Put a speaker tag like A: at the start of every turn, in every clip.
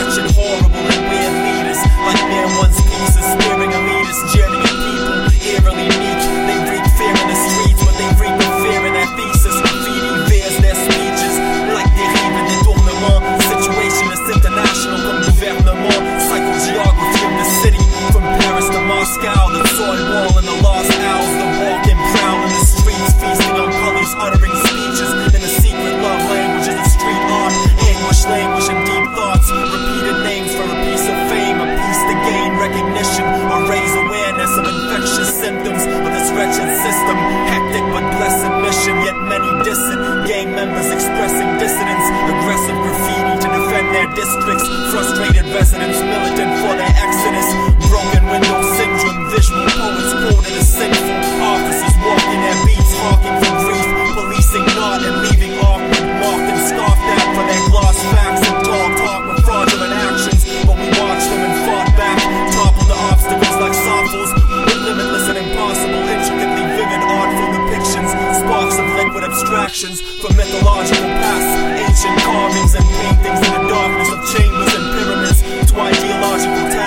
A: stretching horrible and weird leaders, like man one's pieces, staring at me. investing in reflections from mythological pasts, ancient carvings and paintings in the darkness of chambers and pyramids. To ideological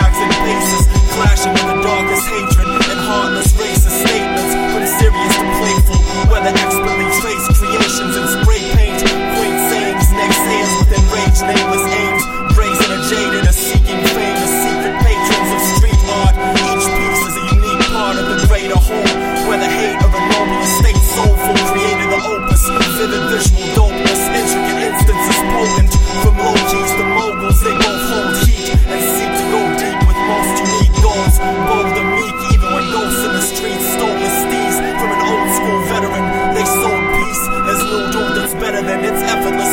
A: better than it's effortless.